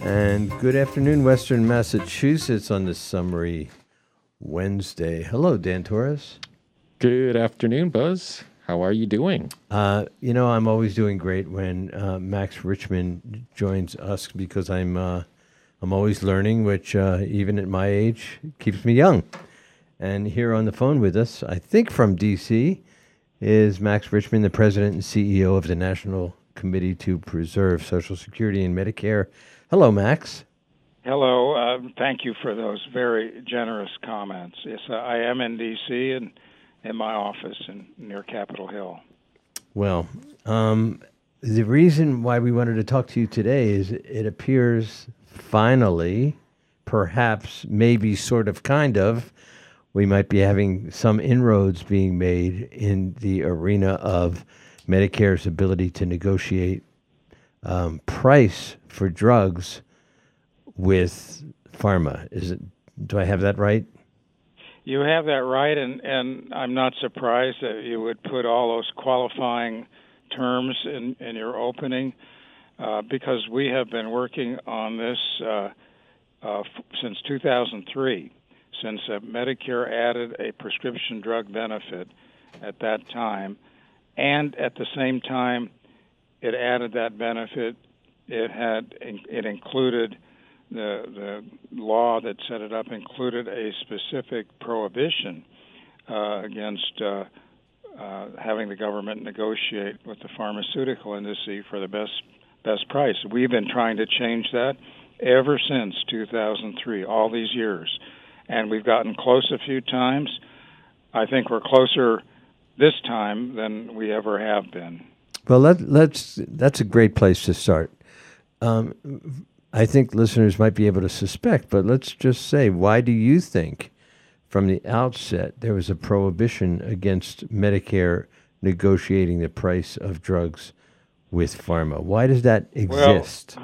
And good afternoon, Western Massachusetts, on this summery Wednesday. Hello, Dan Torres. Good afternoon, Buzz. How are you doing? Uh, you know, I'm always doing great when uh, Max Richtman joins us because I'm uh, I'm always learning, which uh, even at my age keeps me young. And here on the phone with us, I think from DC, is Max Richtman, the president and CEO of the National Committee to Preserve Social Security and Medicare. Hello, Max. Hello. Uh, thank you for those very generous comments. Yes, uh, I am in D.C. and in my office in, near Capitol Hill. Well, um, the reason why we wanted to talk to you today is it appears finally, perhaps, maybe, sort of, kind of, we might be having some inroads being made in the arena of Medicare's ability to negotiate um, price for drugs with pharma. Is it? Do I have that right? You have that right, and and I'm not surprised that you would put all those qualifying terms in in your opening, uh, because we have been working on this uh, uh, f- since 2003, since uh, Medicare added a prescription drug benefit at that time and at the same time, it added that benefit. It had it included the the law that set it up included a specific prohibition uh, against uh, uh, having the government negotiate with the pharmaceutical industry for the best best price. We've been trying to change that ever since 2003, all these years, and we've gotten close a few times. I think we're closer this time than we ever have been. Well, let, let's. That's a great place to start. Um, I think listeners might be able to suspect, but let's just say, why do you think, from the outset, there was a prohibition against Medicare negotiating the price of drugs with pharma? Why does that exist?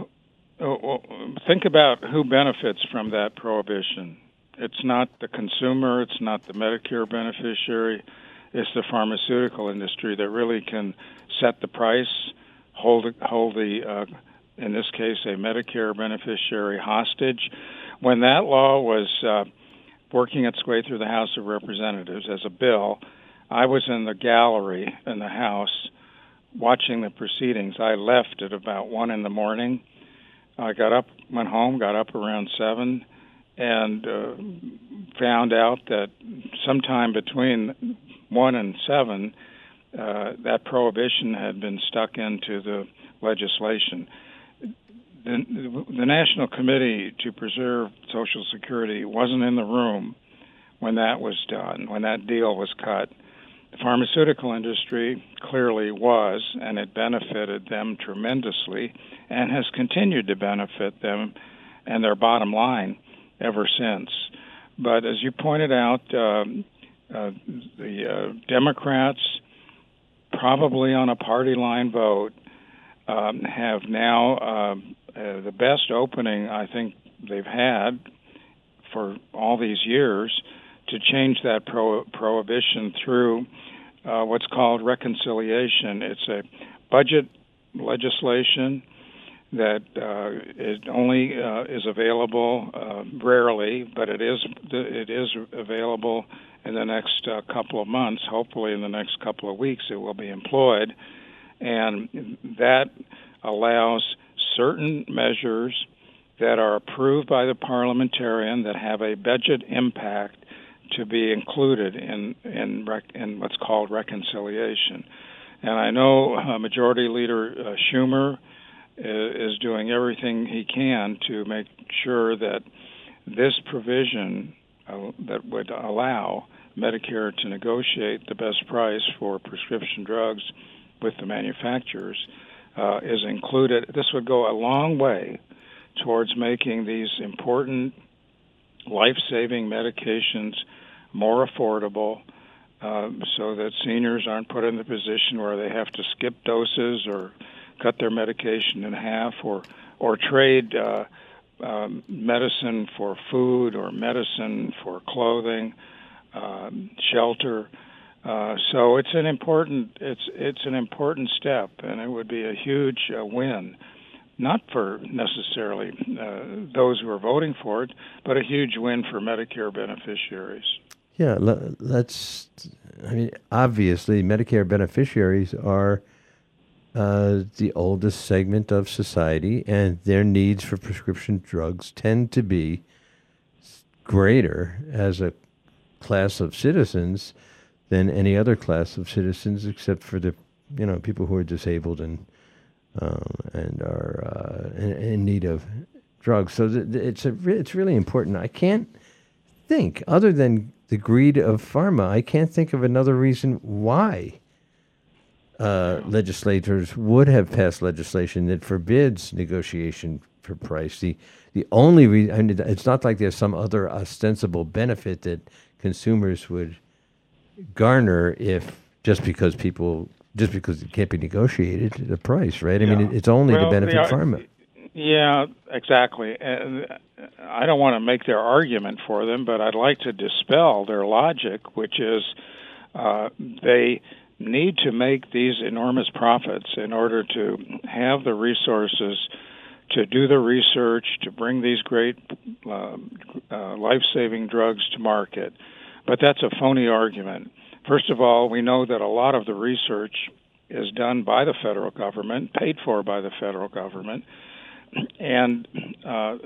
Well, well, think about who benefits from that prohibition. It's not the consumer. It's not the Medicare beneficiary it's the pharmaceutical industry that really can set the price, hold hold the uh, in this case a Medicare beneficiary hostage. When that law was uh, working its way through the House of Representatives as a bill, I was in the gallery in the House watching the proceedings. I left at about one in the morning. I got up, went home, got up around seven, and uh, found out that sometime between one and seven, uh, that prohibition had been stuck into the legislation. The, the National Committee to Preserve Social Security wasn't in the room when that was done, when that deal was cut. The pharmaceutical industry clearly was, and it benefited them tremendously and has continued to benefit them and their bottom line ever since. But as you pointed out, um, uh, the uh, Democrats, probably on a party line vote, um, have now uh, uh, the best opening I think they've had for all these years to change that pro- prohibition through uh, what's called reconciliation. It's a budget legislation that uh, it only uh, is available uh, rarely, but it is it is available in the next uh, couple of months. Hopefully, in the next couple of weeks, it will be employed, and that allows certain measures that are approved by the parliamentarian that have a budget impact to be included in in, rec- in what's called reconciliation. And I know uh, Majority Leader uh, Schumer is doing everything he can to make sure that this provision uh, that would allow Medicare to negotiate the best price for prescription drugs with the manufacturers uh, is included. This would go a long way towards making these important life saving medications more affordable uh, so that seniors aren't put in the position where they have to skip doses or cut their medication in half or or trade uh, um, medicine for food or medicine for clothing, um, shelter. Uh, so it's an important it's it's an important step, and it would be a huge uh, win not for necessarily uh, those who are voting for it, but a huge win for Medicare beneficiaries. Yeah, let's. I mean, obviously, Medicare beneficiaries are uh, the oldest segment of society, and their needs for prescription drugs tend to be greater as a class of citizens than any other class of citizens, except for the you know people who are disabled and um, and are uh, in, in, need of drugs. So th- it's a re- it's really important. I can't think other than the greed of pharma. I can't think of another reason why. Uh, legislators would have passed legislation that forbids negotiation for price. The the only reason I mean, it's not like there's some other ostensible benefit that consumers would garner if just because people just because it can't be negotiated the price, right? I yeah. mean, it's only well, to benefit are, pharma. Yeah, exactly. And I don't want to make their argument for them, but I'd like to dispel their logic, which is uh, they need to make these enormous profits in order to have the resources to do the research, to bring these great uh, uh, life saving drugs to market. But that's a phony argument. First of all, we know that a lot of the research is done by the federal government, paid for by the federal government, and uh,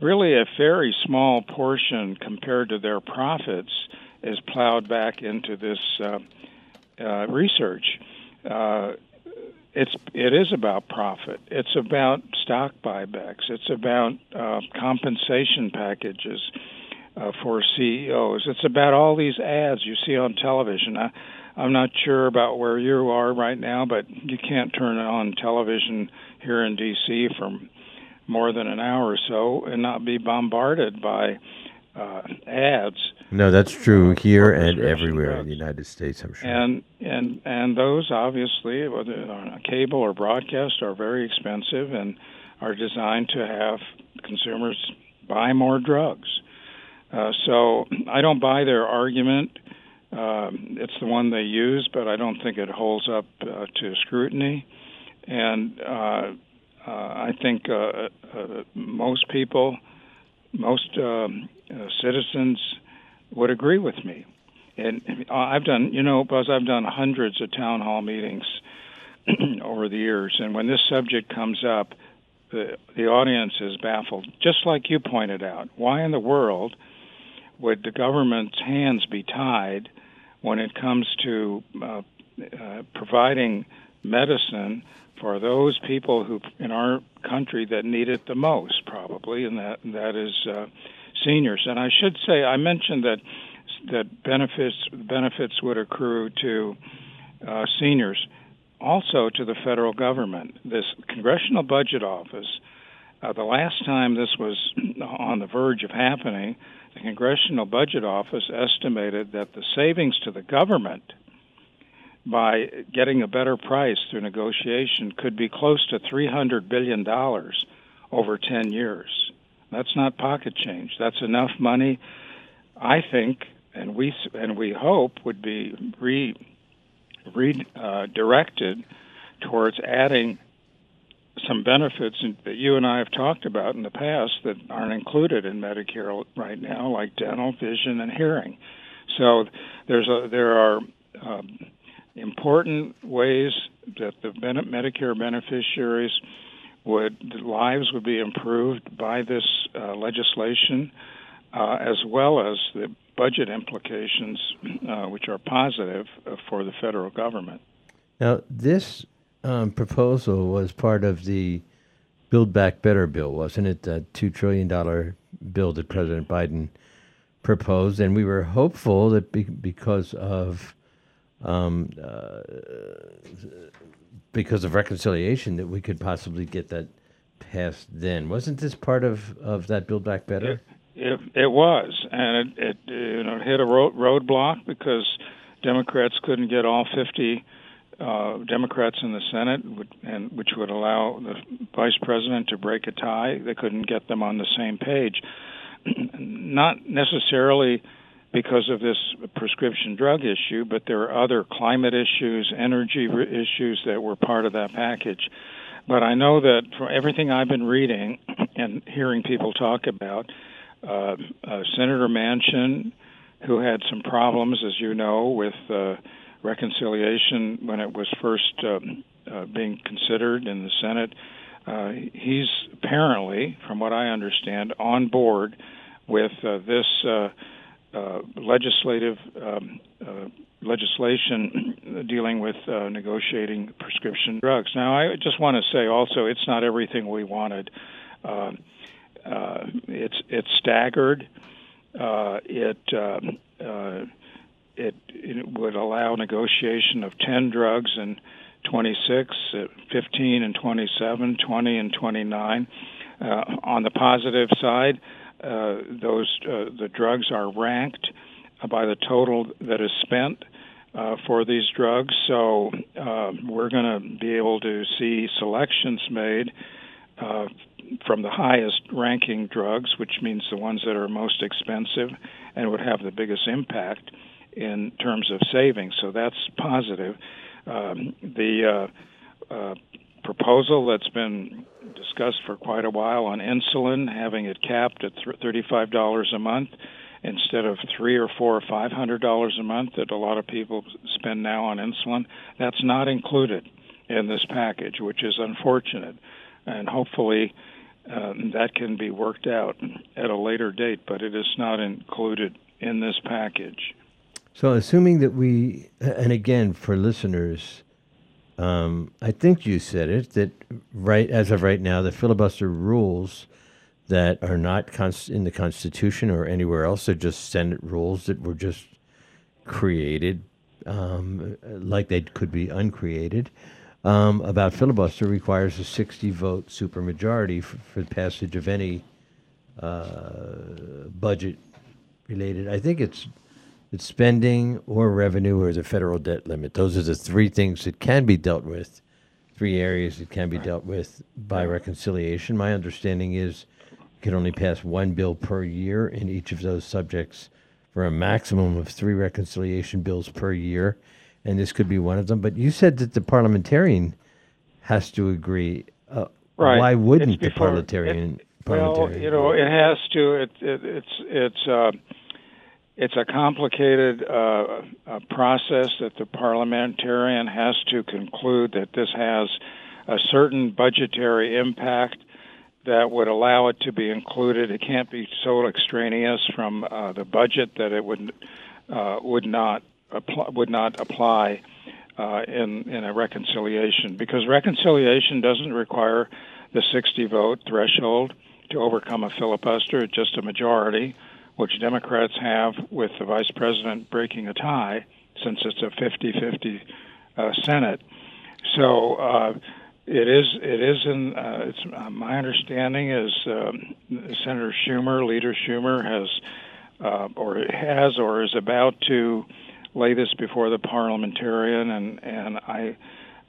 really a very small portion compared to their profits is plowed back into this uh, research. Uh, it's it is about profit. It's about stock buybacks. It's about uh, compensation packages uh, for CEOs. It's about all these ads you see on television. I, I'm not sure about where you are right now, but you can't turn on television here in D.C. for more than an hour or so and not be bombarded by uh, ads. No, that's true here and everywhere drugs. in the United States. I'm sure. And and and those obviously, whether on cable or broadcast, are very expensive and are designed to have consumers buy more drugs. Uh, so I don't buy their argument. Um, it's the one they use, but I don't think it holds up uh, to scrutiny. And uh, uh I think uh, uh, most people, most um, citizens, would agree with me. And I've done, you know, Buzz, I've done hundreds of town hall meetings over the years, and when this subject comes up, the the audience is baffled, just like you pointed out. Why in the world? would the government's hands be tied when it comes to uh, uh, providing medicine for those people who in our country that need it the most, probably, and that that is uh, seniors. And I should say, I mentioned that that benefits benefits would accrue to uh, seniors, also to the federal government. This Congressional Budget Office. Uh, the last time this was on the verge of happening, the Congressional Budget Office estimated that the savings to the government by getting a better price through negotiation could be close to $300 billion over 10 years. That's not pocket change. That's enough money, I think, and we and we hope would be re, redirected uh, towards adding some benefits that you and I have talked about in the past that aren't included in Medicare right now, like dental, vision, and hearing. So there's a, there are um, important ways that the Medicare beneficiaries would lives would be improved by this uh, legislation, uh, as well as the budget implications, uh, which are positive uh, for the federal government. Now, this um, proposal was part of the Build Back Better bill, wasn't it? That two trillion dollar bill that President Biden proposed, and we were hopeful that be- because of um, uh, because of reconciliation that we could possibly get that passed. Then wasn't this part of, of that Build Back Better? It, it, it was, and it, it you know hit a road, roadblock because Democrats couldn't get all fifty uh, Democrats in the Senate, and which would allow the vice president to break a tie. They couldn't get them on the same page, not necessarily because of this prescription drug issue, but there are other climate issues, energy issues that were part of that package. But I know that from everything I've been reading and hearing people talk about, uh, uh, Senator Manchin, who had some problems, as you know, with uh, reconciliation when it was first um, uh, being considered in the Senate, uh, he's apparently, from what I understand, on board with uh, this uh, uh, legislative um, uh, legislation dealing with uh, negotiating prescription drugs. Now, I just want to say also, it's not everything we wanted. Uh, uh, it's it's staggered. Uh, it, um, uh, it it would allow negotiation of 10 drugs and 26, uh, 15 and 27, 20 and 29. Uh, on the positive side, uh, those uh, the drugs are ranked by the total that is spent uh, for these drugs. So uh, we're going to be able to see selections made uh, from the highest ranking drugs, which means the ones that are most expensive and would have the biggest impact in terms of savings. So that's positive. Um, the uh, uh, proposal that's been discussed for quite a while on insulin, having it capped at $35 a month instead of three or four or five hundred dollars a month that a lot of people spend now on insulin. That's not included in this package, which is unfortunate, and hopefully um, that can be worked out at a later date. But it is not included in this package. So, assuming that we, and again for listeners, um, I think you said it that right as of right now, the filibuster rules that are not const- in the Constitution or anywhere else. They're just Senate rules that were just created, um, like they could be uncreated. Um, about filibuster requires a 60 vote supermajority for, for the passage of any uh, budget related. I think it's it's spending or revenue or the federal debt limit. Those are the three things that can be dealt with, three areas that can be dealt with by reconciliation. My understanding is you can only pass one bill per year in each of those subjects for a maximum of three reconciliation bills per year. And this could be one of them. But you said that the parliamentarian has to agree. Uh, right. Why wouldn't It's the parliamentarian? it- Well, you know, it has to. It, it, it's it's uh, it's a complicated uh, uh, process that the parliamentarian has to conclude that this has a certain budgetary impact that would allow it to be included. It can't be so extraneous from uh, the budget that it would uh, would not apply, would not apply uh, in in a reconciliation because reconciliation doesn't require the 60 vote threshold to overcome a filibuster. It's just a majority, which Democrats have with the vice president breaking a tie since it's a 50-50 uh, Senate. So. Uh, it is. It is in. Uh, it's uh, my understanding is um, Senator Schumer, Leader Schumer, has uh, or has or is about to lay this before the parliamentarian, and and I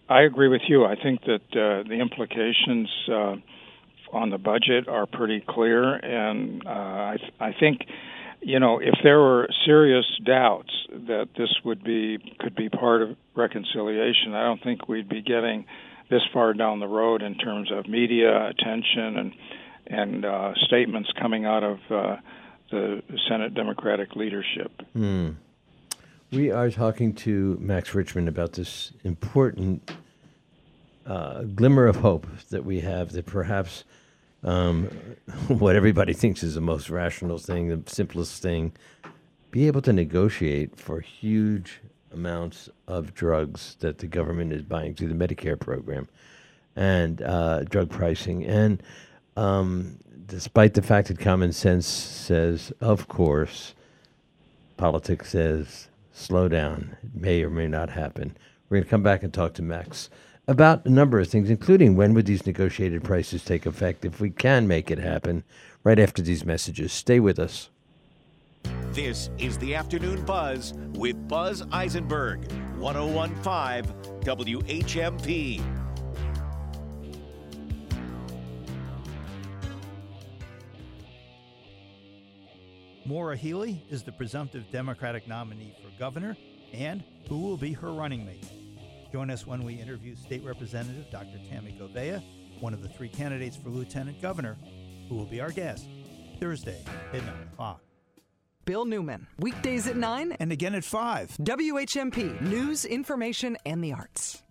I agree with you. I think that uh, the implications uh, on the budget are pretty clear, and uh, I I think. You know, if there were serious doubts that this would be could be part of reconciliation, I don't think we'd be getting this far down the road in terms of media attention and and uh, statements coming out of uh, the Senate Democratic leadership. Hmm. We are talking to Max Richtman about this important uh, glimmer of hope that we have that perhaps um, what everybody thinks is the most rational thing, the simplest thing, be able to negotiate for huge amounts of drugs that the government is buying through the Medicare program and uh, drug pricing. And um, despite the fact that common sense says, of course, politics says, slow down. It may or may not happen. We're going to come back and talk to Max about a number of things, including when would these negotiated prices take effect if we can make it happen right after these messages. Stay with us. This is the Afternoon Buzz with Buzz Eisenberg, 1015 WHMP. Maura Healey is the presumptive Democratic nominee for governor and who will be her running mate. Join us when we interview State Representative Dr. Tami Gouveia, one of the three candidates for Lieutenant Governor, who will be our guest Thursday at 9 o'clock. Bill Newman, weekdays at 9 And again at 5. WHMP, news, information, and the arts.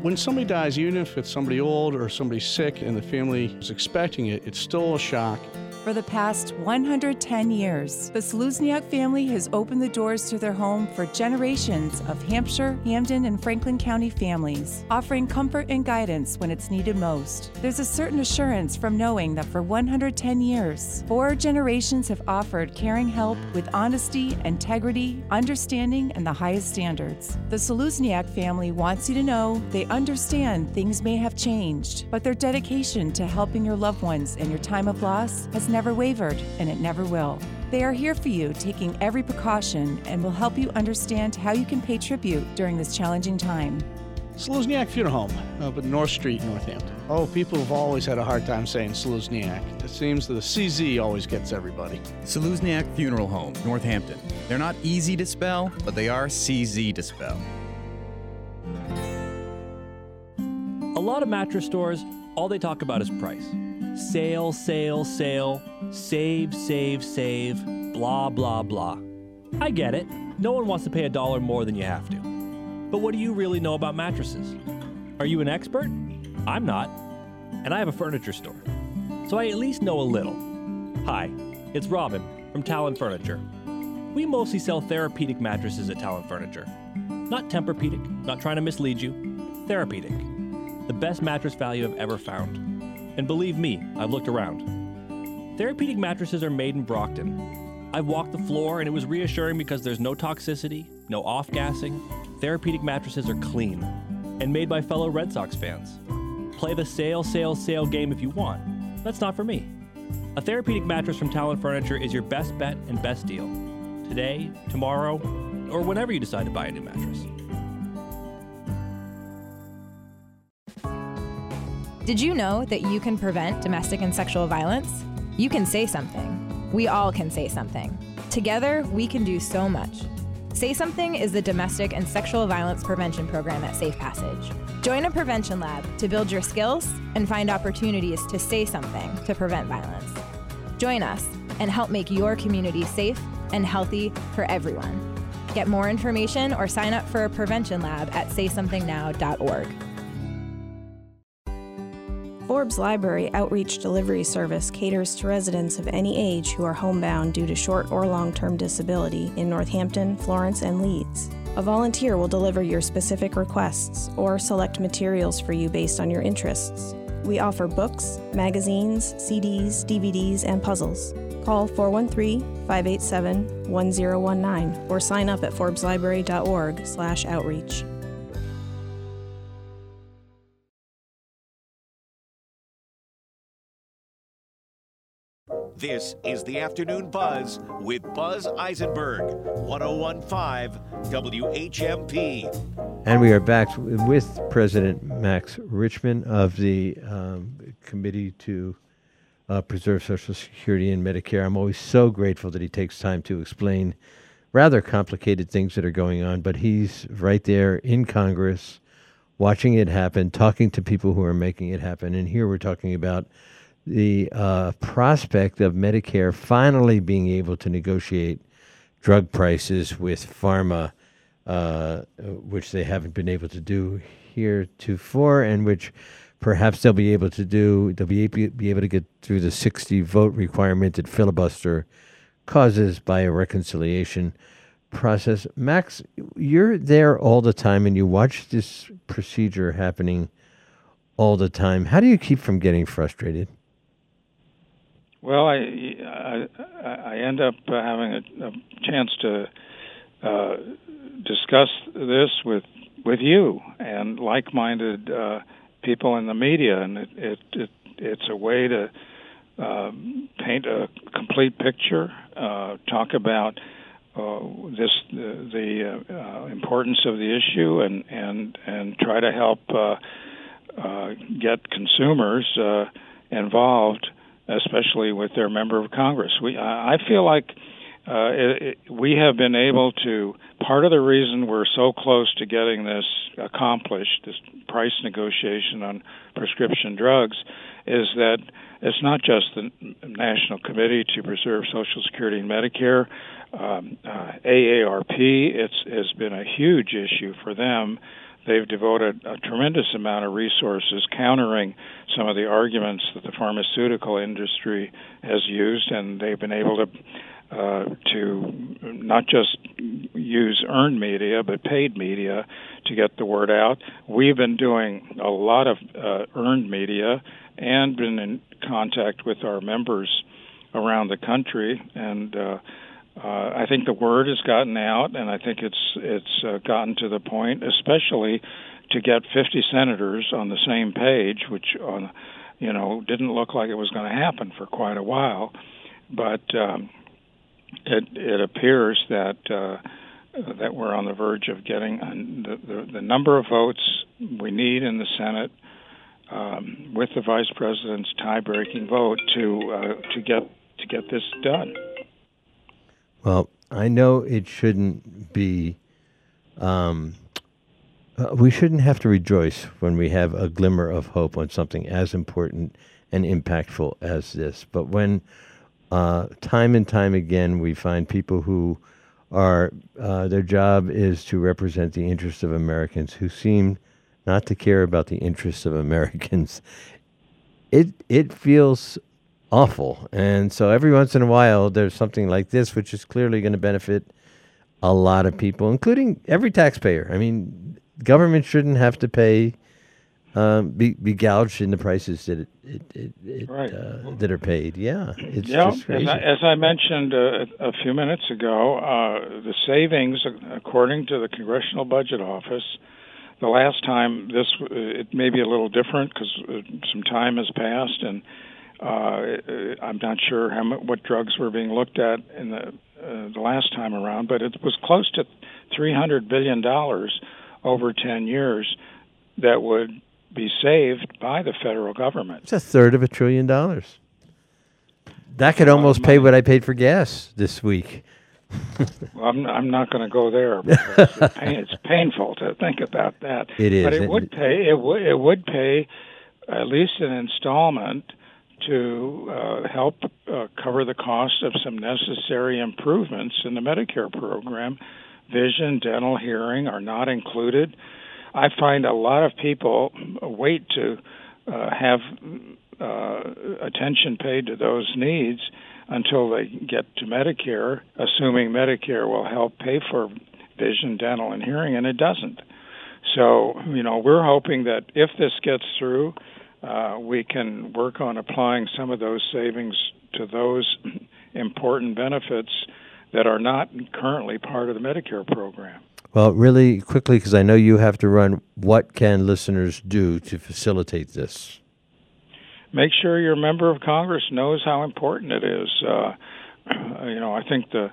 When somebody dies, even if it's somebody old or somebody sick and the family is expecting it, it's still a shock. For the past 110 years, the Czelusniak family has opened the doors to their home for generations of Hampshire, Hampden, and Franklin County families, offering comfort and guidance when it's needed most. There's a certain assurance from knowing that for 110 years, four generations have offered caring help with honesty, integrity, understanding, and the highest standards. The Czelusniak family wants you to know they understand things may have changed, but their dedication to helping your loved ones in your time of loss has never wavered, and it never will. They are here for you, taking every precaution, and will help you understand how you can pay tribute during this challenging time. Czelusniak Funeral Home up at North Street, Northampton. Oh, people have always had a hard time saying Czelusniak. It seems that the CZ always gets everybody. Czelusniak Funeral Home, Northampton. They're not easy to spell, but they are CZ to spell. A lot of mattress stores, all they talk about is price. Sale, sale, sale, save, save, save, blah, blah, blah. I get it. No one wants to pay a dollar more than you have to. But what do you really know about mattresses? Are you an expert? I'm not. And I have a furniture store. So I at least know a little. Hi, it's Robin from Talon Furniture. We mostly sell therapeutic mattresses at Talon Furniture. Not Tempur-Pedic, not trying to mislead you. Therapeutic. The best mattress value I've ever found. And believe me, I've looked around. Therapeutic mattresses are made in Brockton. I've walked the floor and it was reassuring because there's no toxicity, no off gassing. Therapeutic mattresses are clean and made by fellow Red Sox fans. Play the sale, sale, sale game if you want. That's not for me. A therapeutic mattress from Talon Furniture is your best bet and best deal. Today, tomorrow, or whenever you decide to buy a new mattress. Did you know that you can prevent domestic and sexual violence? You can say something. We all can say something. Together, we can do so much. Say Something is the domestic and sexual violence prevention program at Safe Passage. Join a prevention lab to build your skills and find opportunities to say something to prevent violence. Join us and help make your community safe and healthy for everyone. Get more information or sign up for a prevention lab at saysomethingnow.org. Forbes Library Outreach Delivery Service caters to residents of any age who are homebound due to short or long term disability in Northampton, Florence, and Leeds. A volunteer will deliver your specific requests or select materials for you based on your interests. We offer books, magazines, CDs, DVDs, and puzzles. Call 413 587 1019 or sign up at forbeslibrary.org/outreach. This is the Afternoon Buzz with Buzz Eisenberg, 1015 WHMP. And we are back with President Max Richtman of the um, Committee to uh, Preserve Social Security and Medicare. I'm always so grateful that he takes time to explain rather complicated things that are going on, but he's right there in Congress watching it happen, talking to people who are making it happen. And here we're talking about the uh, prospect of Medicare finally being able to negotiate drug prices with pharma, uh, which they haven't been able to do heretofore, and which perhaps they'll be able to do. They'll be, be able to get through the 60 vote requirement that filibuster causes by a reconciliation process. Max, you're there all the time and you watch this procedure happening all the time. How do you keep from getting frustrated? Well, I I, I end up having a, a chance to uh, discuss this with with you and like-minded uh, people in the media, and it, it, it it's a way to uh, paint a complete picture, uh, talk about uh, this the, the uh, importance of the issue, and and and try to help get consumers involved especially with their member of Congress. We, I feel like uh, it, it, we have been able to. Part of the reason we're so close to getting this accomplished, this price negotiation on prescription drugs, is that it's not just the National Committee to Preserve Social Security and Medicare, um, uh, AARP. It's has been a huge issue for them. They've devoted a tremendous amount of resources countering some of the arguments that the pharmaceutical industry has used, and they've been able to uh, to not just use earned media but paid media to get the word out. We've been doing a lot of uh, earned media and been in contact with our members around the country and. Uh, uh, I think the word has gotten out, and I think it's it's uh, gotten to the point, especially to get 50 senators on the same page, which on you know didn't look like it was going to happen for quite a while, but um, it it appears that uh, that we're on the verge of getting the, the, the number of votes we need in the Senate um, with the vice president's tie-breaking vote to uh, to get to get this done. Well, I know it shouldn't be. Um, uh, we shouldn't have to rejoice when we have a glimmer of hope on something as important and impactful as this. But when uh, time and time again we find people who are uh, their job is to represent the interests of Americans who seem not to care about the interests of Americans, it it feels awful. And so every once in a while, there's something like this, which is clearly going to benefit a lot of people, including every taxpayer. I mean, government shouldn't have to pay, um, be, be gouged in the prices that it, it, it, it right. uh, that are paid. Yeah, it's yeah, just crazy. As I, as I mentioned uh, a few minutes ago, uh, the savings, according to the Congressional Budget Office, the last time this it may be a little different because uh, some time has passed and uh, I'm not sure how much, what drugs were being looked at in the uh, the last time around, but it was close to 300 billion dollars over 10 years that would be saved by the federal government. It's a third of a trillion dollars. That could almost pay what I paid for gas this week. well, I'm, I'm not going to go there. Because it's, pain, it's painful to think about that. It is, but it would pay. It would it would pay at least an installment to uh, help uh, cover the cost of some necessary improvements in the Medicare program. Vision, dental, hearing are not included. I find a lot of people wait to uh, have uh, attention paid to those needs until they get to Medicare, assuming Medicare will help pay for vision, dental, and hearing, and it doesn't. So, you know, we're hoping that if this gets through, uh, we can work on applying some of those savings to those important benefits that are not currently part of the Medicare program. Well, really quickly, because I know you have to run. What can listeners do to facilitate this? Make sure your member of Congress knows how important it is. Uh, you know, I think the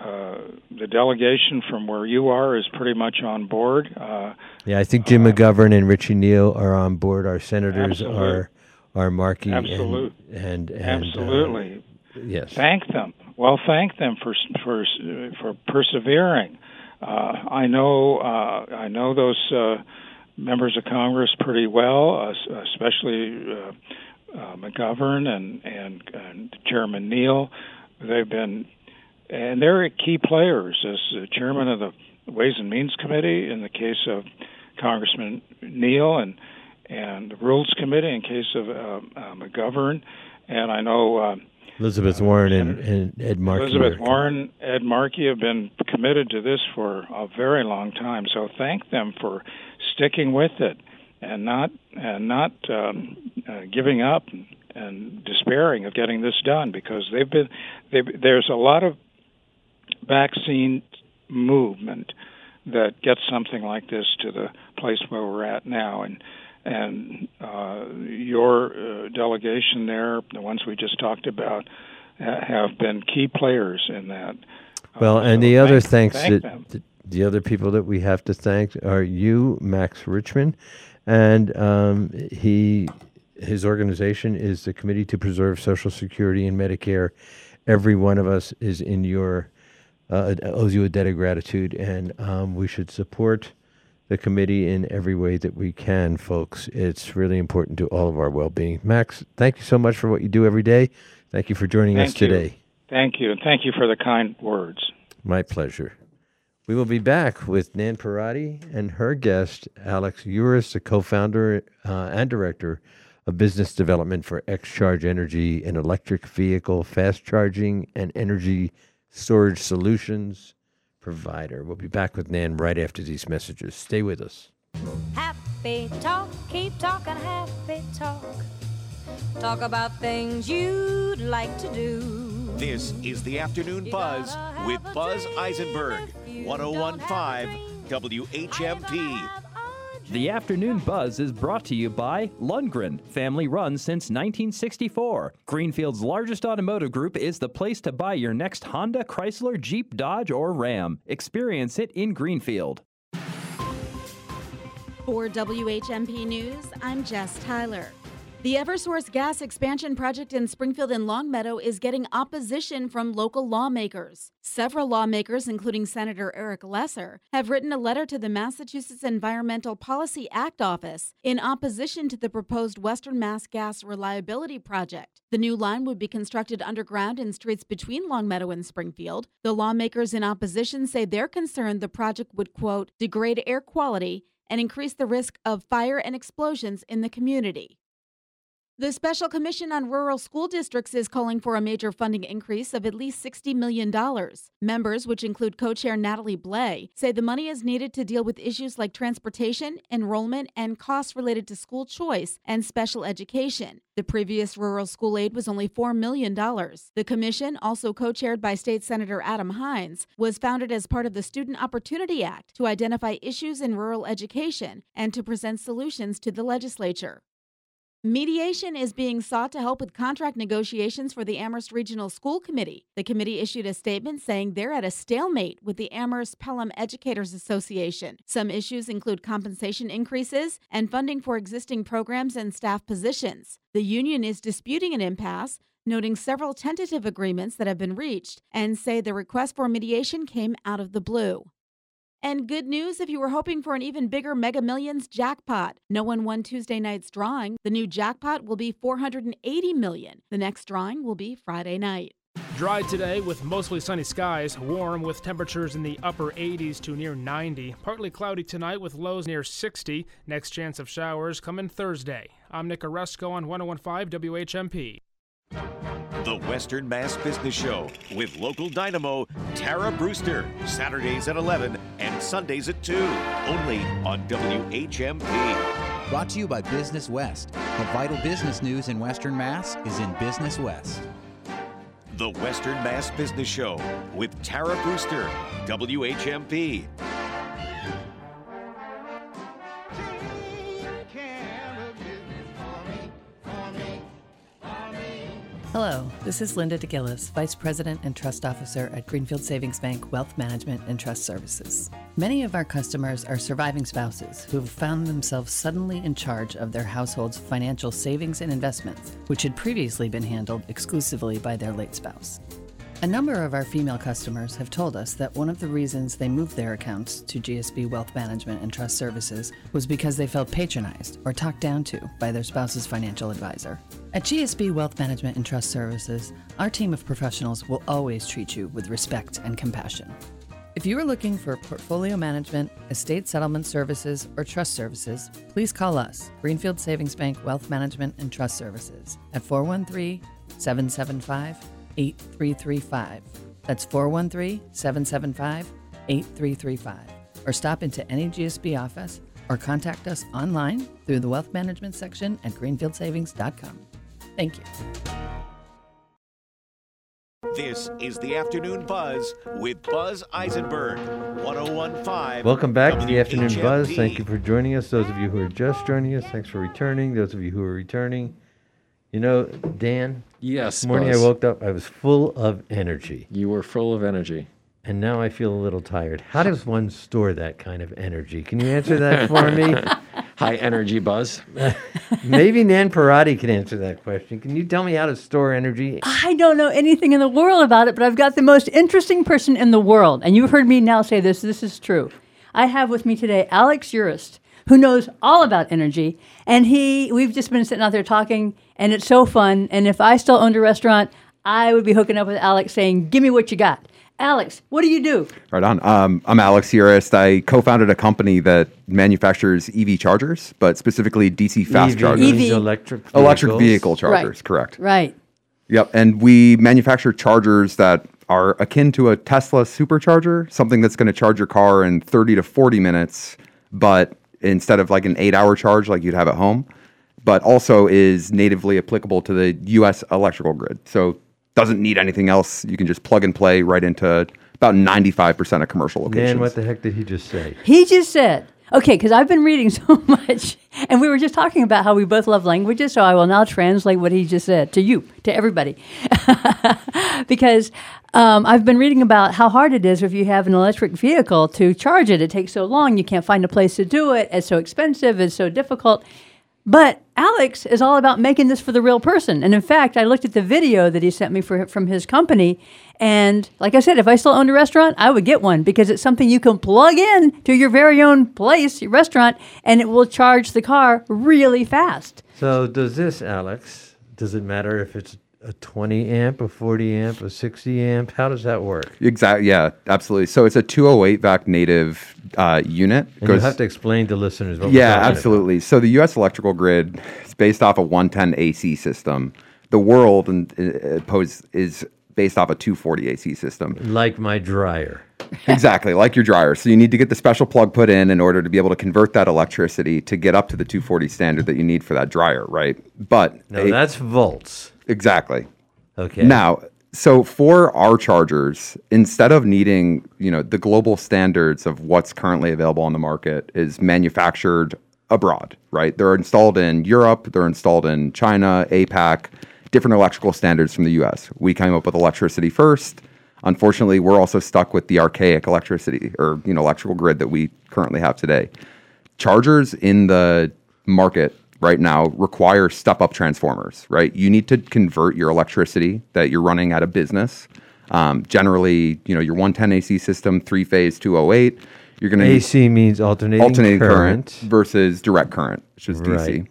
uh, the delegation from where you are is pretty much on board. Uh, Yeah, I think Jim McGovern and Richie Neal are on board. Our senators are are Markey and Absolute. and, and uh, Absolutely. yes. Thank them. Well, thank them for for for persevering. Uh, I know uh, I know those uh, members of Congress pretty well, uh, especially uh, uh, McGovern and, and and Chairman Neal. They've been and they're key players as the chairman of the Ways and Means Committee in the case of Congressman Neal and and the Rules Committee in case of uh, uh, McGovern. And I know. Uh, Elizabeth Warren and, and Ed Markey. Elizabeth Warren, Ed Markey have been committed to this for a very long time. So thank them for sticking with it and not and not um, uh, giving up and, and despairing of getting this done because they've been they've, there's a lot of vaccine movement that gets something like this to the place where we're at now. And and uh, your uh, delegation there, the ones we just talked about, ha- have been key players in that. Well, and the other thank- thanks thank that the other people that we have to thank are you, Max Richtman, and um, he his organization is the Committee to Preserve Social Security and Medicare, every one of us is in your uh, owes you a debt of gratitude, and um, we should support the committee in every way that we can, folks. It's really important to all of our well-being. Max, thank you so much for what you do every day. Thank you for joining Thank us you. today. Thank you, and thank you for the kind words. My pleasure. We will be back with Nan Parati and her guest, Alex Uris, the co founder uh, and director of business development for X Charge Energy, an electric vehicle fast charging and energy storage solutions provider. We'll be back with Nan right after these messages. Stay with us. Happy talk, keep talking happy talk. Talk about things you'd like to do. This is the Afternoon Buzz with Buzz Eisenberg, 1015 WHMP. The Afternoon Buzz is brought to you by Lundgren, family run since 1964. Greenfield's largest automotive group is the place to buy your next Honda, Chrysler, Jeep, Dodge, or Ram. Experience it in Greenfield. For WHMP News, I'm Jess Tyler. The Eversource gas expansion project in Springfield and Longmeadow is getting opposition from local lawmakers. Several lawmakers, including Senator Eric Lesser, have written a letter to the Massachusetts Environmental Policy Act office in opposition to the proposed Western Mass Gas Reliability Project. The new line would be constructed underground in streets between Longmeadow and Springfield. The lawmakers in opposition say they're concerned the project would, quote, degrade air quality and increase the risk of fire and explosions in the community. The Special Commission on Rural School Districts is calling for a major funding increase of at least $60 million. Members, which include co chair Natalie Blais, say the money is needed to deal with issues like transportation, enrollment, and costs related to school choice and special education. The previous rural school aid was only $4 million. The commission, also co chaired by State Senator Adam Hinds, was founded as part of the Student Opportunity Act to identify issues in rural education and to present solutions to the legislature. Mediation is being sought to help with contract negotiations for the Amherst Regional School Committee. The committee issued a statement saying they're at a stalemate with the Amherst Pelham Educators Association. Some issues include compensation increases and funding for existing programs and staff positions. The union is disputing an impasse, noting several tentative agreements that have been reached, and say the request for mediation came out of the blue. And good news if you were hoping for an even bigger Mega Millions jackpot. No one won Tuesday night's drawing. The new jackpot will be 480 million. The next drawing will be Friday night. Dry today with mostly sunny skies, warm with temperatures in the upper 80s to near 90. Partly cloudy tonight with lows near 60. Next chance of showers coming Thursday. I'm Nick Oresco on 1015 WHMP. The Western Mass Business Show with local dynamo Tara Brewster, Saturdays at 11 and Sundays at 2, only on WHMP. Brought to you by Business West. The vital business news in Western Mass is in Business West. The Western Mass Business Show with Tara Brewster, WHMP. Hello, this is Linda DeGillis, Vice President and Trust Officer at Greenfield Savings Bank Wealth Management and Trust Services. Many of our customers are surviving spouses who have found themselves suddenly in charge of their household's financial savings and investments, which had previously been handled exclusively by their late spouse. A number of our female customers have told us that one of the reasons they moved their accounts to GSB Wealth Management and Trust Services was because they felt patronized or talked down to by their spouse's financial advisor. At GSB Wealth Management and Trust Services, our team of professionals will always treat you with respect and compassion. If you are looking for portfolio management, estate settlement services, or trust services, please call us, Greenfield Savings Bank Wealth Management and Trust Services, at 413 775 8335. That's 413 775 8335. Or stop into any GSB office or contact us online through the wealth management section at greenfieldsavings.com. Thank you. This is the Afternoon Buzz with Buzz Eisenberg, 1015. Welcome back to the Afternoon WHMP. Buzz. Thank you for joining us. Those of you who are just joining us, thanks for returning. Those of you who are returning, you know, Dan. Yes, This morning Buzz. I woke up, I was full of energy. You were full of energy. And now I feel a little tired. How does one store that kind of energy? Can you answer that for me? high energy buzz. Maybe Nan Parati can answer that question. Can you tell me how to store energy? I don't know anything in the world about it, but I've got the most interesting person in the world. And you've heard me now say this. This is true. I have with me today Alex Urist, who knows all about energy. And he, we've just been sitting out there talking, and it's so fun. And if I still owned a restaurant, I would be hooking up with Alex saying, Give me what you got. Alex, what do you do? Right on. Um, I'm Alex Urist. I co-founded a company that manufactures EV chargers, but specifically DC fast EV chargers. means electric Electric vehicle chargers, Right. correct. Right. Yep. And we manufacture chargers that are akin to a Tesla supercharger, something that's going to charge your car in 30 to 40 minutes, but instead of like an eight hour charge like you'd have at home, but also is natively applicable to the US electrical grid. So doesn't need anything else. You can just plug and play right into about 95% of commercial locations. Nan, what the heck did he just say? He just said, okay, because I've been reading so much, and we were just talking about how we both love languages, so I will now translate what he just said to you, to everybody. because um, I've been reading about how hard it is if you have an electric vehicle to charge it. It takes so long, you can't find a place to do it, it's so expensive, it's so difficult. But Alex is all about making this for the real person. And in fact, I looked at the video that he sent me for, from his company. And like I said, if I still owned a restaurant, I would get one because it's something you can plug in to your very own place, your restaurant, and it will charge the car really fast. So does this, Alex? Does it matter if it's a 20 amp, a 40 amp, a 60 amp? How does that work? Exactly. Yeah, absolutely. So it's a 208 vac native uh, unit. And you have to explain to listeners what we're yeah, talking about. absolutely. So the U.S. electrical grid is based off a 110 AC system. The world and pose is based off a 240 AC system. Like my dryer. exactly, like your dryer. So you need to get the special plug put in in order to be able to convert that electricity to get up to the 240 standard that you need for that dryer, right? But No, a- that's volts. Exactly. Okay. Now, so for our chargers, instead of needing, you know, the global standards of what's currently available on the market is manufactured abroad, right? They're installed in Europe, they're installed in China, APAC, different electrical standards from the US. We came up with electricity first. Unfortunately, we're also stuck with the archaic electricity or, you know, electrical grid that we currently have today. Chargers in the market right now require step up transformers, right? You need to convert your electricity that you're running at a business. Um, generally, you know, your 110 AC system, three phase 208, you're going to AC means alternating, alternating current. current. versus direct current, which is DC. Right.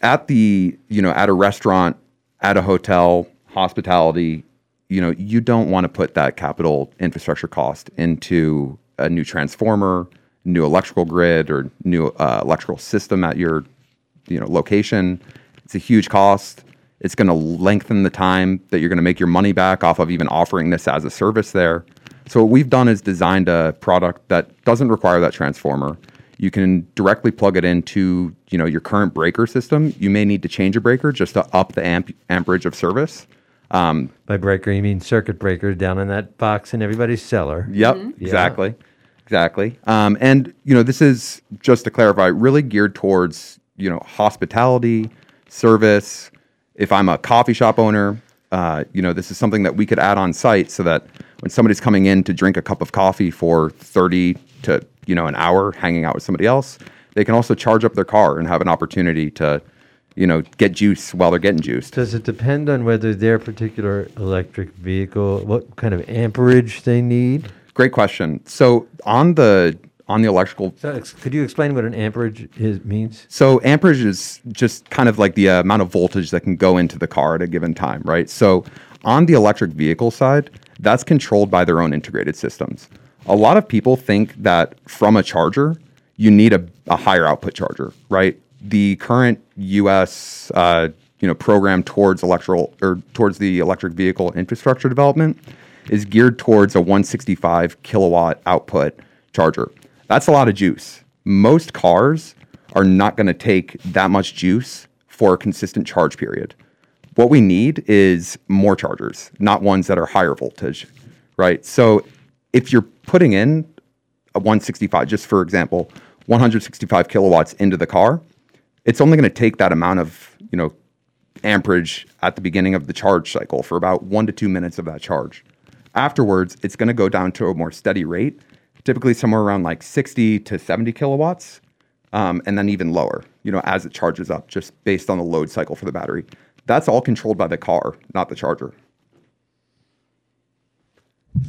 At the, you know, at a restaurant, at a hotel, hospitality, you know, you don't want to put that capital infrastructure cost into a new transformer, new electrical grid, or new uh, electrical system at your, you know, location. It's a huge cost. It's going to lengthen the time that you're going to make your money back off of even offering this as a service there. So what we've done is designed a product that doesn't require that transformer. You can directly plug it into, you know, your current breaker system. You may need to change a breaker just to up the amp- amperage of service. Um, By breaker, you mean circuit breaker down in that box in everybody's cellar. Yep, Yeah. exactly, exactly. Um, and you know, this is just to clarify, really geared towards you know hospitality, service. If I'm a coffee shop owner, uh, you know, this is something that we could add on site so that when somebody's coming in to drink a cup of coffee for thirty to you know an hour, hanging out with somebody else, they can also charge up their car and have an opportunity to you know get juice while they're getting juiced. Does it depend on whether their particular electric vehicle, what kind of amperage they need? Great question. So on the on the electrical So could you explain what an amperage is means? So amperage is just kind of like the uh, amount of voltage that can go into the car at a given time, right? So on the electric vehicle side, that's controlled by their own integrated systems. A lot of people think that from a charger, you need a, a higher output charger, right? The current U.S. Uh, you know program towards electrical or towards the electric vehicle infrastructure development is geared towards a 165 kilowatt output charger. That's a lot of juice. Most cars are not going to take that much juice for a consistent charge period. What we need is more chargers, not ones that are higher voltage, right? So if you're putting in a 165, just for example, 165 kilowatts into the car, it's only going to take that amount of, you know, amperage at the beginning of the charge cycle for about one to two minutes of that charge. Afterwards, it's going to go down to a more steady rate, typically somewhere around like 60 to 70 kilowatts. um, and then even lower, you know, as it charges up, just based on the load cycle for the battery. That's all controlled by the car, not the charger.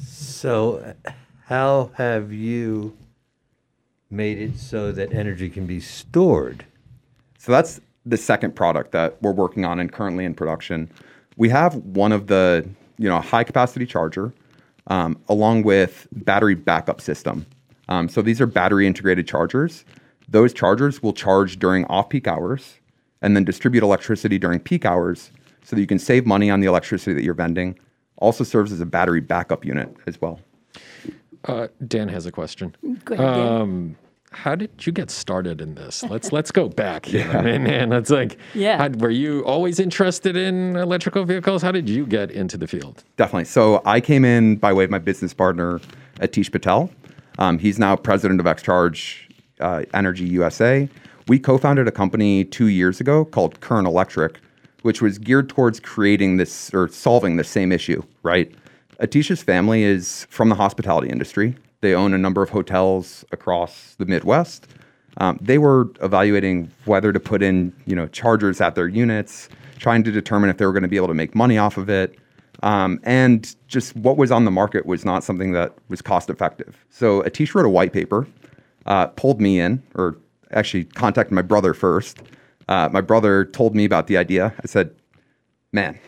So, how have you made it so that energy can be stored? So that's the second product that we're working on and currently in production. We have one of the, you know, high capacity charger, um, along with battery backup system. Um, so these are battery integrated chargers. Those chargers will charge during off peak hours and then distribute electricity during peak hours so that you can save money on the electricity that you're vending. Also serves as a battery backup unit as well. Uh, Dan has a question. Go ahead, Dan. Um, how did you get started in this? Let's let's go back. You know, Yeah. man, man, it's like, Yeah. how- were you always interested in electrical vehicles? How did you get into the field? Definitely. So I came in by way of my business partner, Atish Patel. Um, he's now president of XCharge uh, Energy USA. We co-founded a company two years ago called Current Electric, which was geared towards creating this or solving the same issue. Right. Atish's family is from the hospitality industry. They own a number of hotels across the Midwest. Um, they were evaluating whether to put in, you know, chargers at their units, trying to determine if they were going to be able to make money off of it. Um, and just what was on the market was not something that was cost effective. So Atish wrote a white paper, uh, pulled me in, or actually contacted my brother first. Uh, my brother told me about the idea. I said, "Man,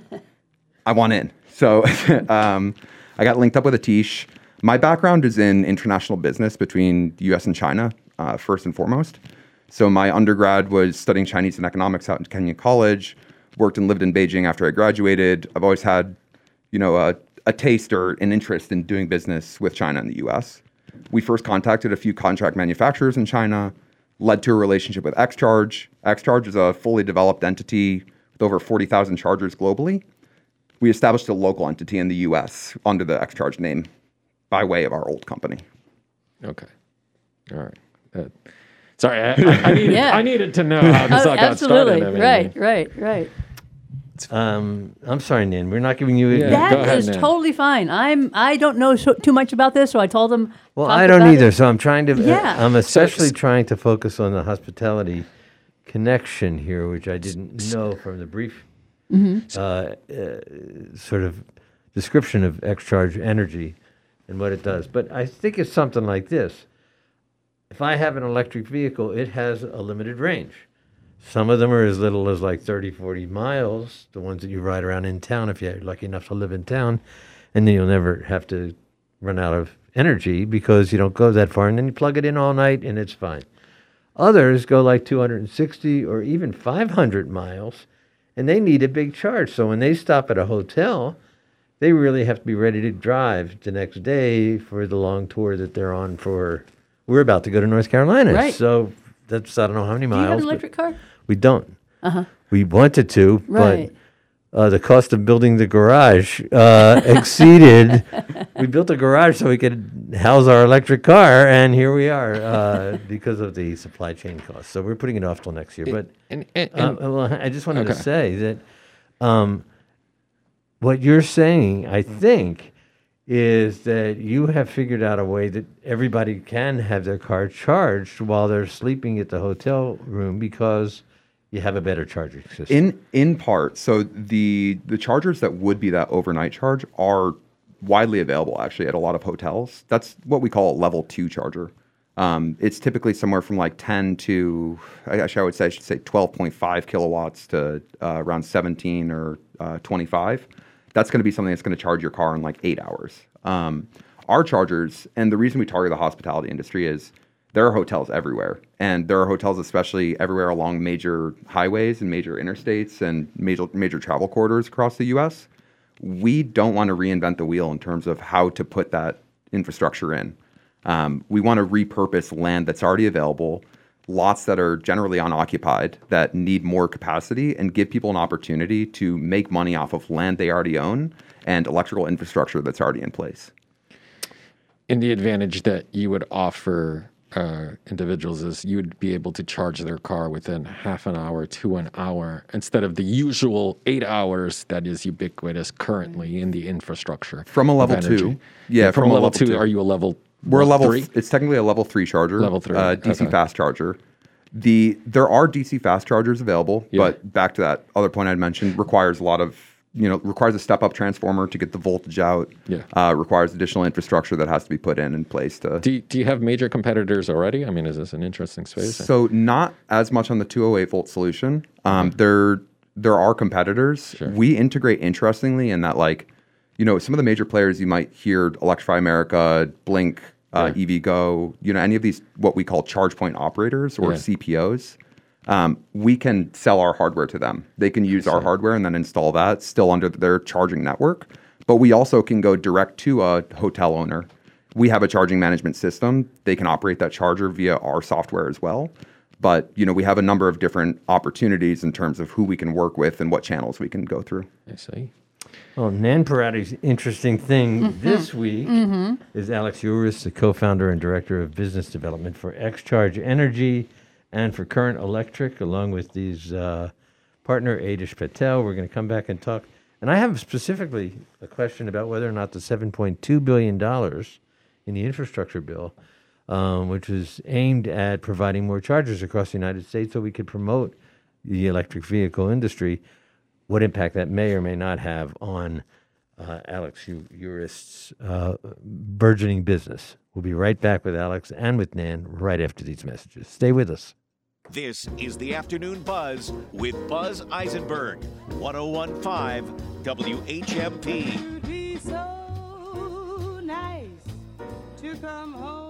I want in." So um, I got linked up with Atish. My background is in international business between the U.S. and China, uh, first and foremost. So my undergrad was studying Chinese and economics out in Kenyon College. Worked and lived in Beijing after I graduated. I've always had, you know, a, a taste or an interest in doing business with China and the U.S. We first contacted a few contract manufacturers in China, led to a relationship with XCharge. XCharge is a fully developed entity with over 40,000 chargers globally. We established a local entity in the U.S. under the XCharge name by way of our old company. Okay. All right. Uh, sorry, I, I, I, needed, Yeah. I needed to know how this Oh, all got absolutely. started. I mean, right, right, right. Um, I'm sorry, Nan. We're not giving you. Yeah, That ahead, is Nan. totally fine. I'm. I don't know so, too much about this, so I told them. Well, I don't either. it. So I'm trying to. uh, Yeah. I'm especially trying to focus on the hospitality connection here, which I didn't know from the brief Mhm. uh, uh, sort of description of X Charge Energy and what it does. But I think it's something like this. If I have an electric vehicle, it has a limited range. Some of them are as little as like 30, 40 miles, the ones that you ride around in town if you're lucky enough to live in town. And then you'll never have to run out of energy because you don't go that far. And then you plug it in all night and it's fine. Others go like 260 or even 500 miles and they need a big charge. So when they stop at a hotel, they really have to be ready to drive the next day for the long tour that they're on for. We're about to go to North Carolina. Right. So that's, I don't know how many Do miles. you have an electric car? We don't. Uh huh. We wanted to, Right. but uh, the cost of building the garage uh, exceeded. we built a garage so we could house our electric car, and here we are uh, because of the supply chain costs. So we're putting it off till next year. But and- and- uh, and- well, I just wanted to say that um, what you're saying, I think, is that you have figured out a way that everybody can have their car charged while they're sleeping at the hotel room because you have a better charging system. In in part, so the the chargers that would be that overnight charge are widely available actually at a lot of hotels. That's what we call a level two charger. Um, it's typically somewhere from like 10 to actually I would say I should say 12.5 kilowatts to uh, around 17 or uh, 25. That's going to be something that's going to charge your car in like eight hours. Um, our chargers, and the reason we target the hospitality industry is there are hotels everywhere, and there are hotels especially everywhere along major highways and major interstates and major major travel corridors across the U.S. We don't want to reinvent the wheel in terms of how to put that infrastructure in. Um, we want to repurpose land that's already available, lots that are generally unoccupied that need more capacity, and give people an opportunity to make money off of land they already own and electrical infrastructure that's already in place. And the advantage that you would offer uh, individuals is you would be able to charge their car within half an hour to an hour instead of the usual eight hours that is ubiquitous currently in the infrastructure From a level two. Yeah, from, from a level, level two, two. Are you a level We're a Level three? It's technically a level three charger. Level three, uh, DC okay. fast charger. The there are DC fast chargers available, Yeah. but back to that other point I mentioned, requires a lot of you know requires a step up transformer to get the voltage out. Yeah. Uh, requires additional infrastructure that has to be put in in place to. Do you, do you have major competitors already? I mean, is this an interesting space? So not as much on the 208 volt solution. Um, There there are competitors. We integrate interestingly in that like, you know, some of the major players you might hear Electrify America, Blink, uh, EVgo, you know, any of these what we call charge point operators or Yeah. CPOs. Um, we can sell our hardware to them. They can use our hardware and then install that still under their charging network. But we also can go direct to a hotel owner. We have a charging management system. They can operate that charger via our software as well. But you know, we have a number of different opportunities in terms of who we can work with and what channels we can go through. I see. Well, Nan Parati's interesting thing Mhm. this week Mhm. is Alex Urist, the co-founder and director of business development for XCharge Energy and for Current Electric, along with these uh, partner Atish Patel. We're going to come back and talk. And I have specifically a question about whether or not the 7.2 billion dollars in the infrastructure bill, um, which was aimed at providing more chargers across the United States, so we could promote the electric vehicle industry what impact that may or may not have on uh, Alex U- Urist's uh, burgeoning business. We'll be right back with Alex and with Nan right after these messages. Stay with us. This is the Afternoon Buzz with Buzz Eisenberg, 1015 WHMP. be so nice to come home to.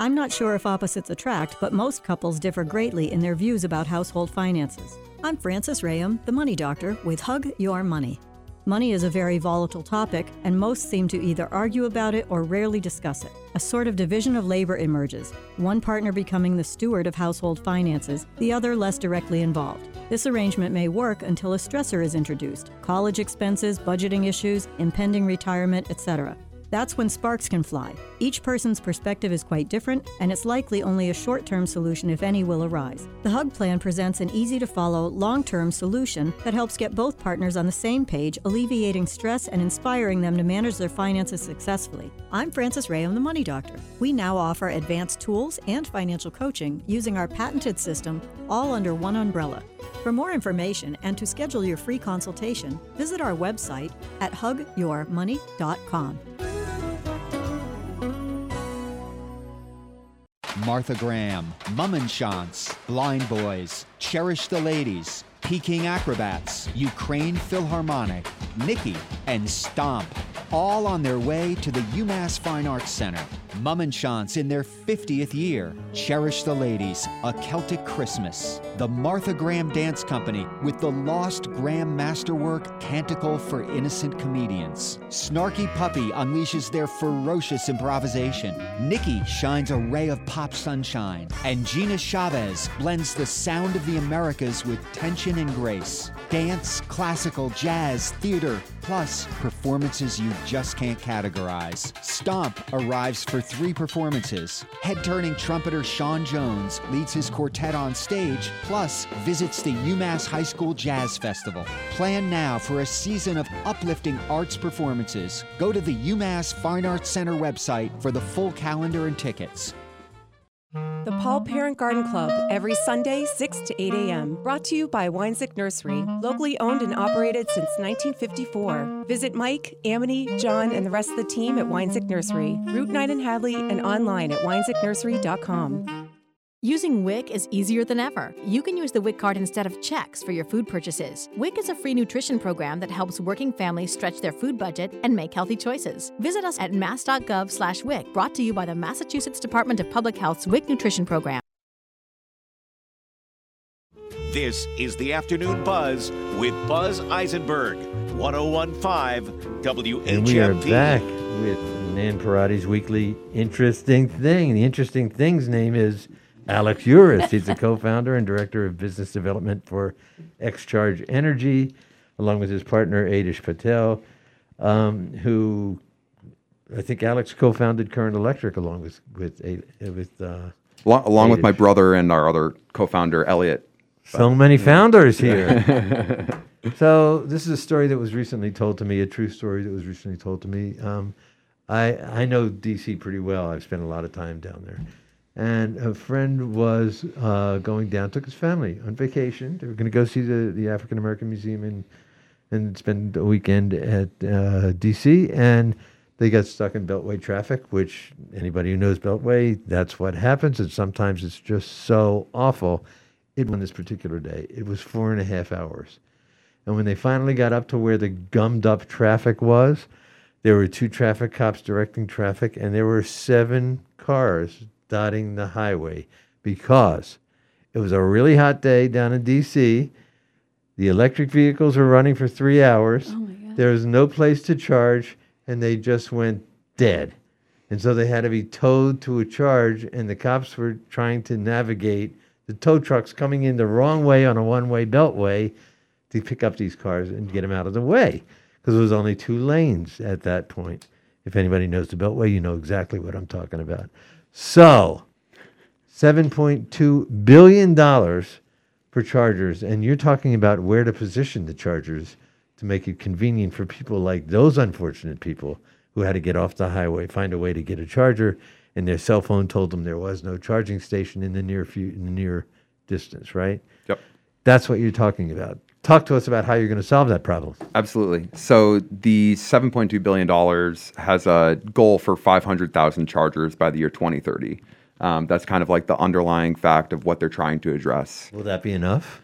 I'm not sure if opposites attract, but most couples differ greatly in their views about household finances. I'm Frances Rayam, the money doctor, with Hug Your Money. Money is a very volatile topic, and most seem to either argue about it or rarely discuss it. A sort of division of labor emerges, one partner becoming the steward of household finances, the other less directly involved. This arrangement may work until a stressor is introduced college expenses, budgeting issues, impending retirement, etc. That's when sparks can fly. Each person's perspective is quite different, and it's likely only a short term solution, if any, will arise. The HUG plan presents an easy to follow, long term solution that helps get both partners on the same page, alleviating stress and inspiring them to manage their finances successfully. I'm Frances Rayam, the Money Doctor. We now offer advanced tools and financial coaching using our patented system, all under one umbrella. For more information and to schedule your free consultation, visit our website at hugyourmoney.com. Martha Graham, Mummenschanz, Blind Boys, Cherish the Ladies, Peking Acrobats, Ukraine Philharmonic, Nikki, and Stomp, all on their way to the UMass Fine Arts Center. Mummenschanz in their 50th year. Cherish the Ladies, A Celtic Christmas. The Martha Graham Dance Company with the Lost Graham Masterwork Canticle for Innocent Comedians. Snarky Puppy unleashes their ferocious improvisation. Nikki shines a ray of pop sunshine. And Gina Chavez blends the sound of the Americas with tension and grace. Dance, classical, jazz, theater, plus performances you just can't categorize. Stomp arrives for three performances. Head turning trumpeter Sean Jones leads his quartet on stage, plus visits the UMass High School Jazz Festival. Plan now for a season of uplifting arts performances. Go to the UMass Fine Arts Center website for the full calendar and tickets. The Paul Parent Garden Club, every Sunday, 6 to 8 a.m. Brought to you by Wanczyk Nursery, locally owned and operated since 1954. Visit Mike, Amity, John, and the rest of the team at Wanczyk Nursery, Route 9 in Hadley, and online at wanczyknursery.com. Using WIC is easier than ever. You can use the WIC card instead of checks for your food purchases. WIC is a free nutrition program that helps working families stretch their food budget and make healthy choices. Visit us at mass.gov slash WIC, brought to you by the Massachusetts Department of Public Health's WIC nutrition program. This is the Afternoon Buzz with Buzz Eisenberg, 1015 WHMP. And we are back with Nan Parati's weekly interesting thing. The interesting thing's name is Alex Urist. He's the co-founder and director of business development for XCharge Energy, along with his partner Atish Patel, um, who I think Alex co-founded Current Electric along with with with. Uh, Along, along with my brother and our other co-founder Elliot. So many founders here. so this is a story that was recently told to me, a true story that was recently told to me. Um, I I know DC pretty well. I've spent a lot of time down there, and a friend was uh, going down, took his family on vacation. They were going to go see the the African American Museum and and spend a weekend at uh, DC, and they got stuck in Beltway traffic. Which anybody who knows Beltway, that's what happens. And sometimes it's just so awful. It on this particular day, it was four and a half hours. And when they finally got up to where the gummed up traffic was, there were two traffic cops directing traffic, and there were seven cars dotting the highway because it was a really hot day down in DC. The electric vehicles were running for three hours. Oh There was no place to charge, and they just went dead. And so they had to be towed to a charge, and the cops were trying to navigate the tow trucks coming in the wrong way on a one way beltway to pick up these cars and get them out of the way because there was only two lanes at that point. If anybody knows the beltway, you know exactly what I'm talking about. So, $7.2 billion for chargers, and you're talking about where to position the chargers to make it convenient for people like those unfortunate people who had to get off the highway, find a way to get a charger, and their cell phone told them there was no charging station in the near fu- in the near distance, right? Yep. That's what you're talking about. Talk to us about how you're going to solve that problem. Absolutely. So the $7.2 billion has a goal for 500,000 chargers by the year 2030. Um, that's kind of like the underlying fact of what they're trying to address. Will that be enough?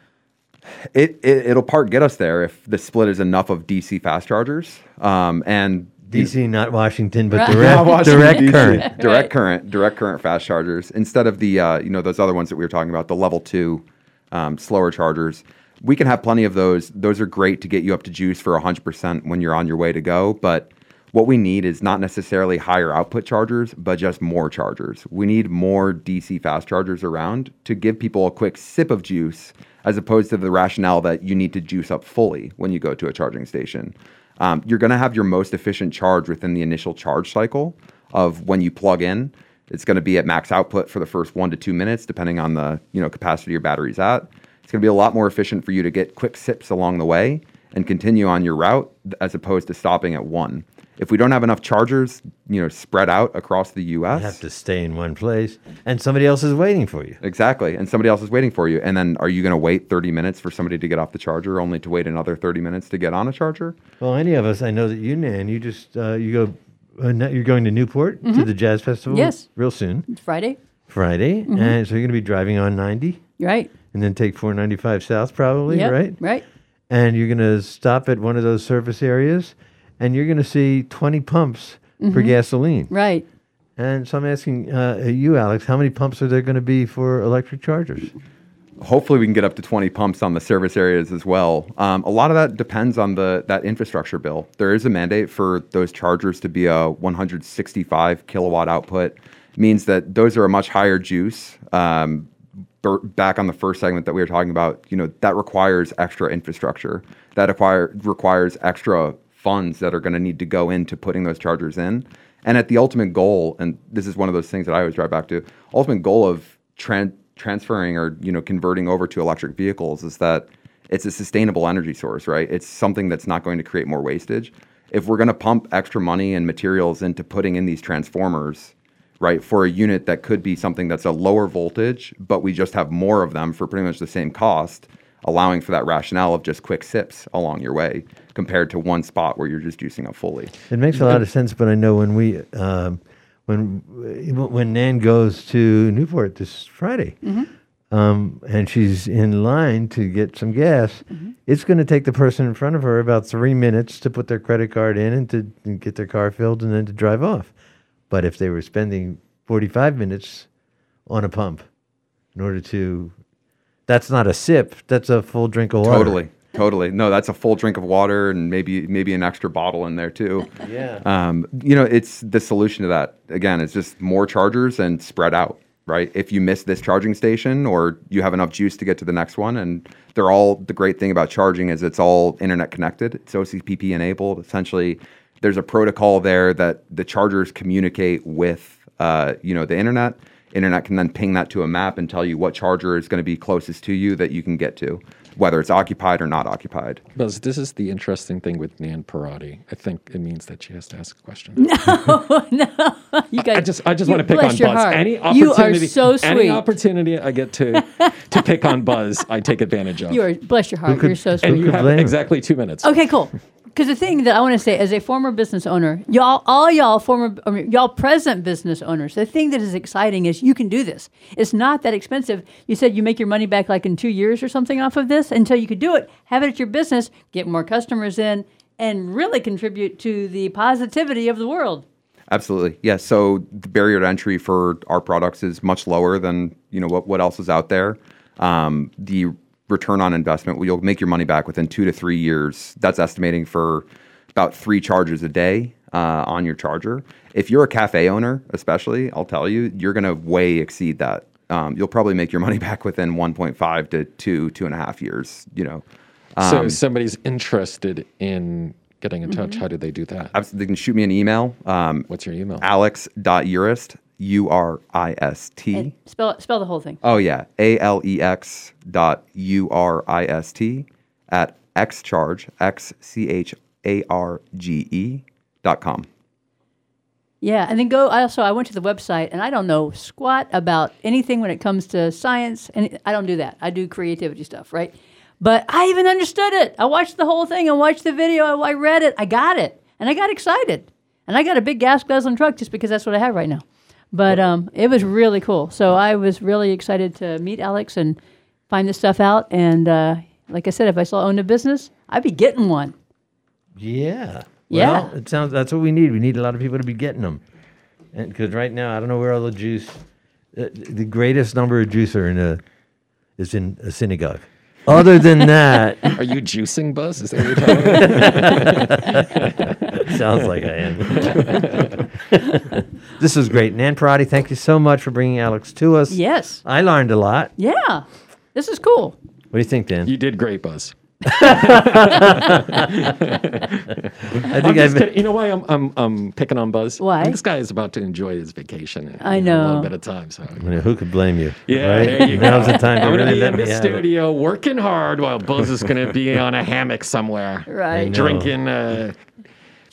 It, it it'll part get us there if the split is enough of DC fast chargers. Um, and DC, not Washington, but direct, Washington, direct DC. current. direct current, direct current fast chargers instead of the uh, you know those other ones that we were talking about, the level two um, slower chargers. We can have plenty of those. Those are great to get you up to juice for 100% when you're on your way to go. But what we need is not necessarily higher output chargers, but just more chargers. We need more DC fast chargers around to give people a quick sip of juice, as opposed to the rationale that you need to juice up fully when you go to a charging station. Um, you're going to have your most efficient charge within the initial charge cycle of when you plug in. It's going to be at max output for the first one to two minutes, depending on the you know capacity your battery's at. It's going to be a lot more efficient for you to get quick sips along the way and continue on your route as opposed to stopping at one. If we don't have enough chargers, you know, spread out across the U.S., You have to stay in one place, and somebody else is waiting for you. Exactly. And somebody else is waiting for you. And then are you going to wait 30 minutes for somebody to get off the charger only to wait another 30 minutes to get on a charger? Well, any of us, I know that you, Nan, you just uh, you go. Uh, you're going to Newport to Mhm. the jazz festival. Yes. real soon. It's Friday. Friday, Mhm. and so you're going to be driving on 90, Right. And then take 495 south, probably, Yep, right? Right. And you're going to stop at one of those service areas, and you're going to see 20 pumps for Mhm. gasoline. Right. And so I'm asking uh, you, Alex, how many pumps are there going to be for electric chargers? Hopefully, we can get up to 20 pumps on the service areas as well. Um, a lot of that depends on the that infrastructure bill. There is a mandate for those chargers to be a 165 kilowatt output. Means that those are a much higher juice. Um, bur- back on the first segment that we were talking about, you know, that requires extra infrastructure. That acquire, requires extra funds that are going to need to go into putting those chargers in. And at the ultimate goal, and this is one of those things that I always drive back to, ultimate goal of tran- transferring or you know converting over to electric vehicles is that it's a sustainable energy source, right? It's something that's not going to create more wastage. If we're going to pump extra money and materials into putting in these transformers, right, for a unit that could be something that's a lower voltage, but we just have more of them for pretty much the same cost, allowing for that rationale of just quick sips along your way compared to one spot where you're just juicing up fully. It makes a lot of sense, but I know when we um, when when Nan goes to Newport this Friday, Mhm. um, and she's in line to get some gas, Mm-hmm. it's going to take the person in front of her about three minutes to put their credit card in and to and get their car filled and then to drive off. But if they were spending forty five minutes on a pump in order to, that's not a sip. That's a full drink of water. Totally. Totally. No, that's a full drink of water and maybe maybe an extra bottle in there too. Yeah. Um, you know, it's the solution to that. Again, it's just more chargers and spread out, right? If you miss this charging station or you have enough juice to get to the next one and they're all the great thing about charging is it's all internet connected. It's OCPP enabled. Essentially, there's a protocol there that the chargers communicate with uh, you know, the internet. Internet can then ping that to a map and tell you what charger is going to be closest to you that you can get to, whether it's occupied or not occupied. Buzz, this is the interesting thing with Nan Parati. I think it means that she has to ask a question. No, no. You guys, I just, I just you- want to pick on Buzz. heart. Any You opportunity, are so any opportunity I get to to pick on Buzz, I take advantage of. You are bless your heart. could- You're so sweet. and you have exactly two minutes. Okay, cool. Because the thing that I want to say, as a former business owner, y'all, all y'all former, I mean, y'all present business owners, the thing that is exciting is you can do this. It's not that expensive. You said you make your money back like in two years or something off of this, until you could do it, have it at your business, get more customers in, and really contribute to the positivity of the world. Absolutely. Yeah. So the barrier to entry for our products is much lower than you know what, what else is out there. Um, the return on investment, you'll make your money back within two to three years. That's estimating for about three charges a day uh, on your charger. If you're a cafe owner, especially, I'll tell you, you're going to way exceed that. Um, you'll probably make your money back within 1.5 to two, two and a half years. You know. so Um, if somebody's interested in getting in touch, Mm-hmm. how do they do that? They can shoot me an email. Um, What's your email? Alex.urist, U R I S T. Uh, spell spell the whole thing. Oh yeah, A L E X dot U R I S T at xcharge x c h a r g e dot com. Yeah, and then go. I also I went to the website, and I don't know squat about anything when it comes to science, and I don't do that. I do creativity stuff, right? But I even understood it. I watched the whole thing. I watched the video. I, I read it. I got it, and I got excited. And I got a big gas guzzling truck just because that's what I have right now. But um, it was really cool. So I was really excited to meet Alex and find this stuff out. And uh, like I said, if I still owned a business, I'd be getting one. Yeah. Yeah. Well, it sounds that's what we need. We need a lot of people to be getting them. And because right now, I don't know where all the juice, uh, the greatest number of juice are in a, is in a synagogue. Other than that, Are you juicing, Buzz? Is that what you're talking Sounds like I am. this was great. Nan Parati, thank you so much for bringing Alex to us. Yes. I learned a lot. Yeah, this is cool. What do you think, Dan? You did great, Buzz. I I'm think just I've. You know why I'm I'm, I'm picking on Buzz? Why? This guy is about to enjoy his vacation. in- I in A little bit of time. So I mean, who could blame you? Yeah, right? there you Now's go. the time to I'm gonna really be let in me the have it. studio working hard while Buzz is going to be on a hammock somewhere, Right. drinking uh,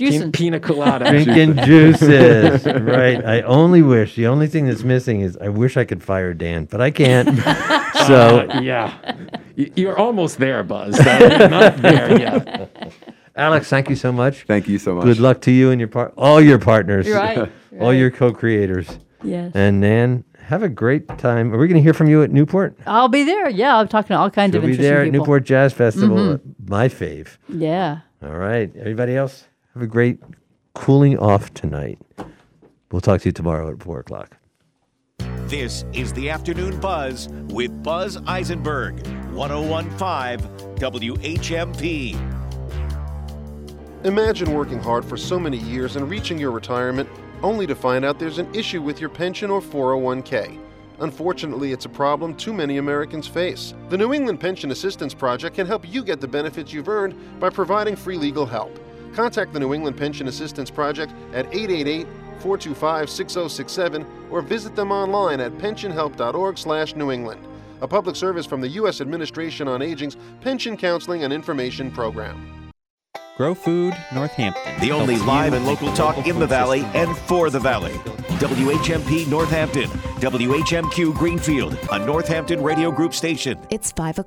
Juicing. pin- pina colada, Drinking juices, right? I only wish. The only thing that's missing is I wish I could fire Dan, but I can't. so Uh, yeah, you're almost there, Buzz. Not, not there yet. Alex, thank you so much. Thank you so much. Good luck to you and your part, all your partners, Right, all right. your co-creators. Yes. And Nan, have a great time. Are we going to hear from you at Newport? I'll be there. Yeah, I'm talking to all kinds She'll of be there at people. Newport Jazz Festival. Mhm. My fave. Yeah. All right, everybody else, have a great cooling off tonight. We'll talk to you tomorrow at four o'clock. This is the Afternoon Buzz with Buzz Eisenberg, 1015 WHMP. Imagine working hard for so many years and reaching your retirement only to find out there's an issue with your pension or 401k. Unfortunately, it's a problem too many Americans face. The New England Pension Assistance Project can help you get the benefits you've earned by providing free legal help. Contact the New England Pension Assistance Project at 888 425 6067 or visit them online at pensionhelp.org/new England. A public service from the U.S. Administration on Aging's Pension Counseling and Information Program. Grow Food Northampton. The only helps live and local talk local in the Valley system. and for the Valley. WHMP Northampton, WHMQ Greenfield, a Northampton Radio Group station. It's 5 o'clock.